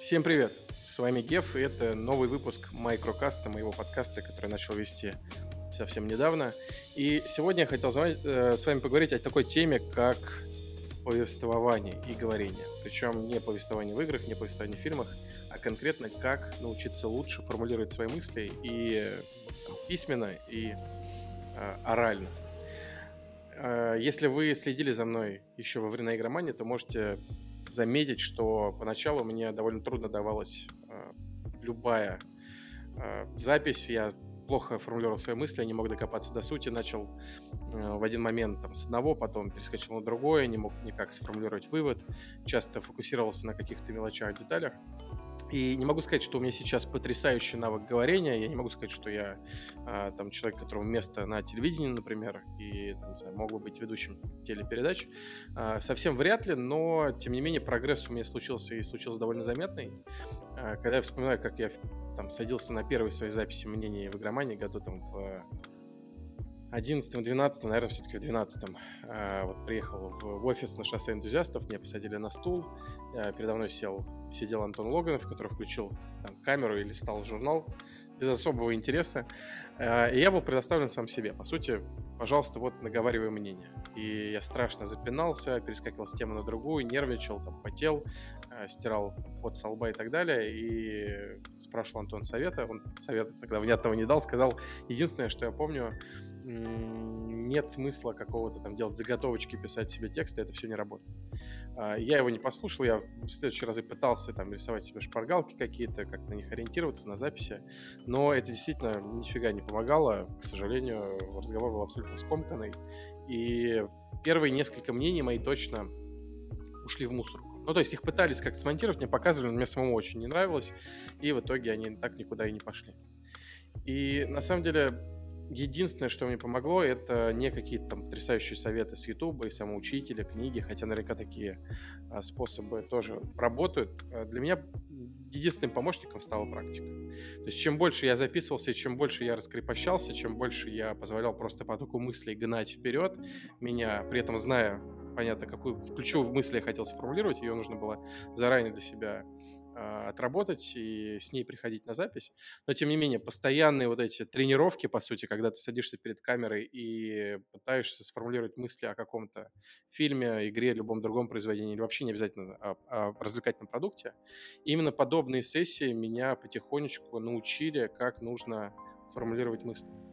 Всем привет! С вами Геф, и это новый выпуск Майкрокаста, моего подкаста, который начал вести совсем недавно. И сегодня я хотел э, с вами поговорить о такой теме, как повествование и говорение. Причем не повествование в играх, не повествование в фильмах, а конкретно как научиться лучше формулировать свои мысли и письменно, и э, орально. Э, если вы следили за мной еще во время игромании, то можете заметить, что поначалу мне довольно трудно давалась э, любая э, запись. Я плохо формулировал свои мысли, не мог докопаться до сути, начал э, в один момент там, с одного, потом перескочил на другое, не мог никак сформулировать вывод, часто фокусировался на каких-то мелочах, деталях. И не могу сказать, что у меня сейчас потрясающий навык говорения. Я не могу сказать, что я а, там человек, которому место на телевидении, например, и там, не знаю, мог бы быть ведущим телепередач. А, совсем вряд ли, но тем не менее прогресс у меня случился и случился довольно заметный. А, когда я вспоминаю, как я там садился на первой своей записи мнений в игромании году там в 11 12 наверное, все-таки в 12 э, вот приехал в, офис на шоссе энтузиастов, меня посадили на стул, э, передо мной сел, сидел Антон Логанов, который включил там, камеру и листал журнал без особого интереса. Э, и я был предоставлен сам себе. По сути, пожалуйста, вот наговаривай мнение. И я страшно запинался, перескакивал с темы на другую, нервничал, там, потел, стирал под со лба и так далее. И спрашивал Антон совета. Он совета тогда внятного не дал, сказал, единственное, что я помню, нет смысла какого-то там делать заготовочки, писать себе тексты, это все не работает. А, я его не послушал, я в следующий раз и пытался там рисовать себе шпаргалки какие-то, как на них ориентироваться, на записи, но это действительно нифига не помогало, к сожалению, разговор был абсолютно скомканный, и первые несколько мнений мои точно ушли в мусор. Ну, то есть их пытались как-то смонтировать, мне показывали, но мне самому очень не нравилось, и в итоге они так никуда и не пошли. И на самом деле Единственное, что мне помогло, это не какие-то там потрясающие советы с Ютуба и самоучителя, книги, хотя наверняка такие а, способы тоже работают. А для меня единственным помощником стала практика. То есть чем больше я записывался, чем больше я раскрепощался, чем больше я позволял просто потоку мыслей гнать вперед, меня при этом зная, понятно, какую ключевую мысль я хотел сформулировать, ее нужно было заранее для себя отработать и с ней приходить на запись. Но, тем не менее, постоянные вот эти тренировки, по сути, когда ты садишься перед камерой и пытаешься сформулировать мысли о каком-то фильме, игре, любом другом произведении, или вообще не обязательно о, о развлекательном продукте, именно подобные сессии меня потихонечку научили, как нужно формулировать мысли.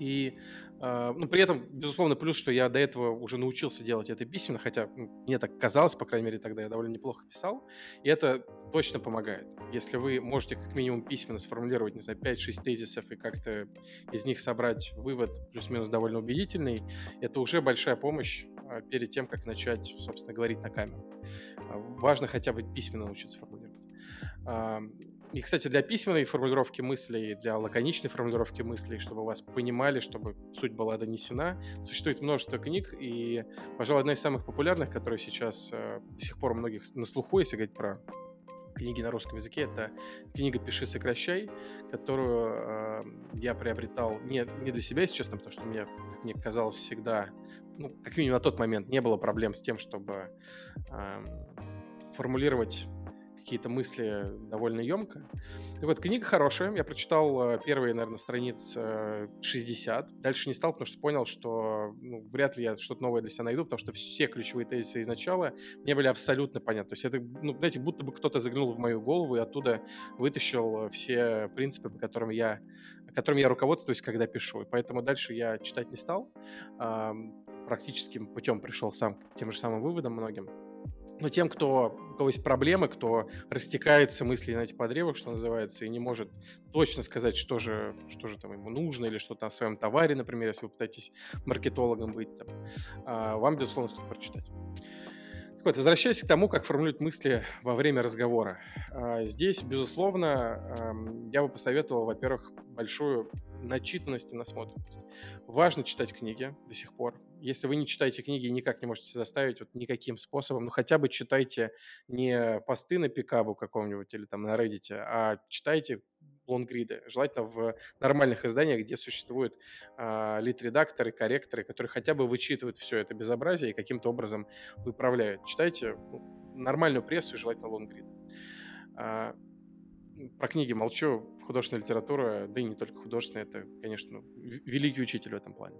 И э, ну, при этом, безусловно, плюс, что я до этого уже научился делать это письменно, хотя мне так казалось, по крайней мере, тогда я довольно неплохо писал. И это точно помогает. Если вы можете как минимум письменно сформулировать, не знаю, 5-6 тезисов и как-то из них собрать вывод плюс-минус довольно убедительный, это уже большая помощь э, перед тем, как начать, собственно, говорить на камеру. Э, важно хотя бы письменно научиться формулировать. И, кстати, для письменной формулировки мыслей, для лаконичной формулировки мыслей, чтобы вас понимали, чтобы суть была донесена, существует множество книг, и, пожалуй, одна из самых популярных, которая сейчас э, до сих пор у многих на слуху, если говорить про книги на русском языке, это книга «Пиши, сокращай», которую э, я приобретал не, не для себя, если честно, потому что мне, как мне казалось, всегда, ну, как минимум на тот момент не было проблем с тем, чтобы э, формулировать какие-то мысли довольно емко. И вот книга хорошая, я прочитал э, первые, наверное, страниц 60, э, дальше не стал, потому что понял, что ну, вряд ли я что-то новое для себя найду, потому что все ключевые тезисы из начала мне были абсолютно понятны. То есть это, ну, знаете, будто бы кто-то заглянул в мою голову и оттуда вытащил все принципы, по которым я, которыми я руководствуюсь, когда пишу. И поэтому дальше я читать не стал. Практическим путем пришел сам к тем же самым выводам многим. Но тем, кто, у кого есть проблемы, кто растекается мысли на эти подревах, что называется, и не может точно сказать, что же, что же там ему нужно, или что-то о своем товаре, например, если вы пытаетесь маркетологом быть, там, а, вам, безусловно, стоит прочитать. Так вот, возвращаясь к тому, как формулировать мысли во время разговора. А, здесь, безусловно, я бы посоветовал, во-первых, большую начитанность и насмотренность. Важно читать книги до сих пор. Если вы не читаете книги и никак не можете заставить вот никаким способом, ну хотя бы читайте не посты на пикабу каком-нибудь или там на Reddit, а читайте лонгриды. Желательно в нормальных изданиях, где существуют э, лид-редакторы, корректоры, которые хотя бы вычитывают все это безобразие и каким-то образом выправляют. Читайте ну, нормальную прессу и желательно лонгриды. А, про книги молчу, художественная литература, да и не только художественная, это, конечно, великий учитель в этом плане.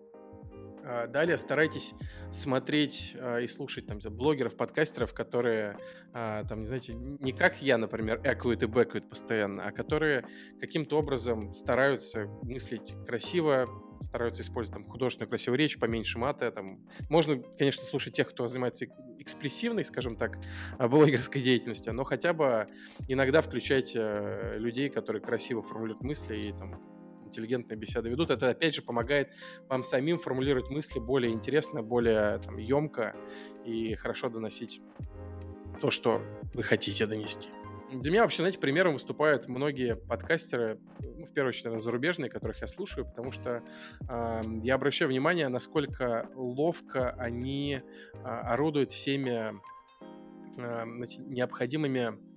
А, далее старайтесь смотреть а, и слушать там блогеров, подкастеров, которые, а, там, не знаете, не как я, например, экают и бэкают постоянно, а которые каким-то образом стараются мыслить красиво, стараются использовать там художественную красивую речь, поменьше мата. Там. Можно, конечно, слушать тех, кто занимается экспрессивной, скажем так, блогерской деятельностью, но хотя бы иногда включайте э, людей, которые красиво формулируют мысли и там интеллигентные беседы ведут. Это, опять же, помогает вам самим формулировать мысли более интересно, более там, емко и хорошо доносить то, что вы хотите донести. Для меня вообще, знаете, примером выступают многие подкастеры, ну, в первую очередь, зарубежные, которых я слушаю, потому что э, я обращаю внимание, насколько ловко они э, орудуют всеми э, необходимыми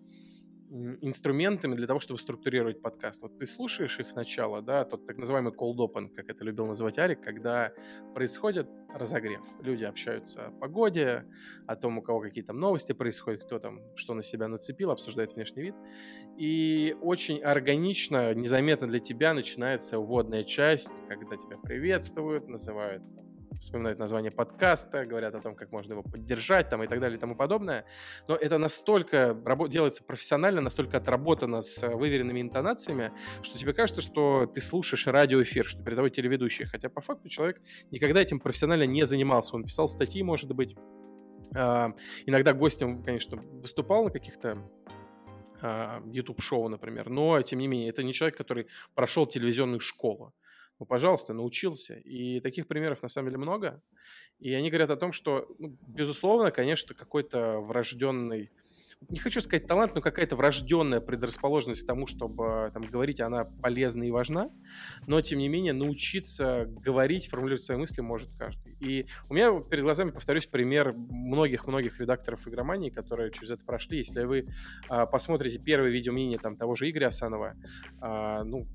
инструментами для того, чтобы структурировать подкаст. Вот ты слушаешь их начало, да, тот так называемый cold open, как это любил называть Арик, когда происходит разогрев. Люди общаются о погоде, о том, у кого какие там новости происходят, кто там что на себя нацепил, обсуждает внешний вид. И очень органично, незаметно для тебя начинается уводная часть, когда тебя приветствуют, называют там, вспоминают название подкаста, говорят о том, как можно его поддержать там, и так далее и тому подобное. Но это настолько делается профессионально, настолько отработано с выверенными интонациями, что тебе кажется, что ты слушаешь радиоэфир, что передовой телеведущий. Хотя по факту человек никогда этим профессионально не занимался. Он писал статьи, может быть, а, иногда гостем, конечно, выступал на каких-то YouTube-шоу, а, например, но, тем не менее, это не человек, который прошел телевизионную школу ну, пожалуйста, научился. И таких примеров на самом деле много. И они говорят о том, что, ну, безусловно, конечно, какой-то врожденный не хочу сказать талант, но какая-то врожденная предрасположенность к тому, чтобы там, говорить, она полезна и важна, но, тем не менее, научиться говорить, формулировать свои мысли может каждый. И у меня перед глазами, повторюсь, пример многих-многих редакторов игромании, которые через это прошли. Если вы а, посмотрите первое видео мнение там, того же Игоря Асанова, а, ну,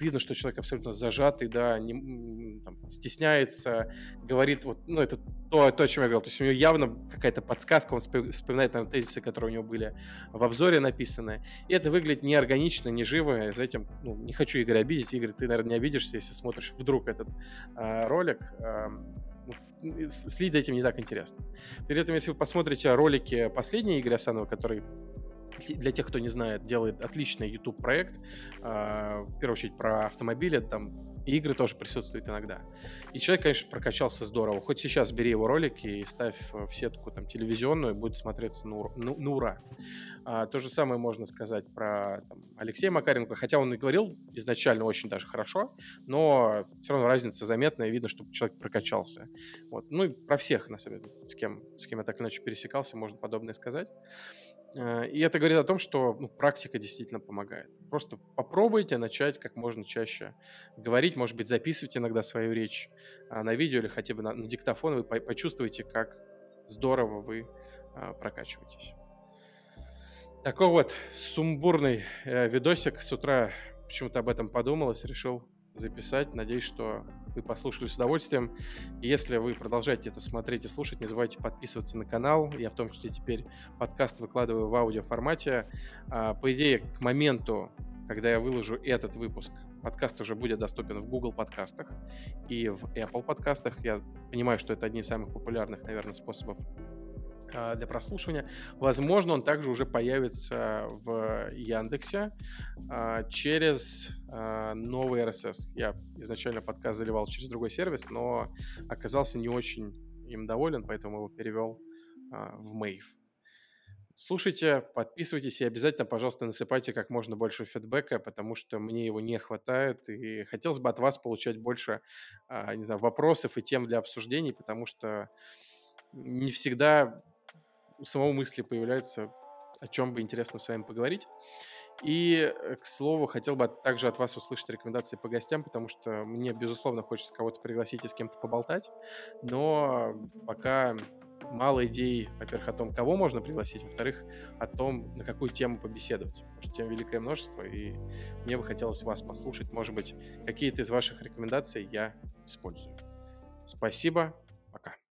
видно, что человек абсолютно зажатый, да, не, там, стесняется, говорит, вот, ну, это то, то, о чем я говорил. То есть у него явно какая-то подсказка, он вспоминает, наверное, тезисы, которые у него были в обзоре написаны. И это выглядит неорганично, не живо. За этим, ну, не хочу Игоря обидеть. Игорь, ты, наверное, не обидишься, если смотришь вдруг этот э, ролик. Э, следить за этим не так интересно. Перед этим, если вы посмотрите ролики последние Игоря Асанова, который для тех, кто не знает, делает отличный YouTube проект. А, в первую очередь про автомобили, там игры тоже присутствуют иногда. И человек, конечно, прокачался здорово. Хоть сейчас бери его ролики и ставь в сетку там, телевизионную, будет смотреться на, ура. На, на ура. А, то же самое можно сказать про там, Алексея Макаренко, хотя он и говорил изначально очень даже хорошо, но все равно разница заметная, видно, что человек прокачался. Вот. Ну и про всех, на самом деле, с кем, с кем я так иначе пересекался, можно подобное сказать. Э, и это говорит о том, что ну, практика действительно помогает. Просто попробуйте начать как можно чаще говорить, может быть, записывайте иногда свою речь а, на видео или хотя бы на, на диктофон, вы почувствуете, как здорово вы а, прокачиваетесь. Такой вот сумбурный э, видосик. С утра почему-то об этом подумалось, решил записать. Надеюсь, что вы послушали с удовольствием. Если вы продолжаете это смотреть и слушать, не забывайте подписываться на канал. Я в том числе теперь подкаст выкладываю в аудиоформате. А, по идее, к моменту, когда я выложу этот выпуск, подкаст уже будет доступен в Google подкастах и в Apple подкастах. Я понимаю, что это одни из самых популярных, наверное, способов для прослушивания. Возможно, он также уже появится в Яндексе а, через а, новый RSS. Я изначально подкаст заливал через другой сервис, но оказался не очень им доволен, поэтому его перевел в Mave. Слушайте, подписывайтесь и обязательно, пожалуйста, насыпайте как можно больше фидбэка, потому что мне его не хватает. И хотелось бы от вас получать больше, не знаю, вопросов и тем для обсуждений, потому что не всегда у самого мысли появляется, о чем бы интересно с вами поговорить. И, э, к слову, хотел бы также от вас услышать рекомендации по гостям, потому что мне, безусловно, хочется кого-то пригласить и с кем-то поболтать, но пока мало идей, во-первых, о том, кого можно пригласить, во-вторых, о том, на какую тему побеседовать. Потому что тем великое множество, и мне бы хотелось вас послушать. Может быть, какие-то из ваших рекомендаций я использую. Спасибо,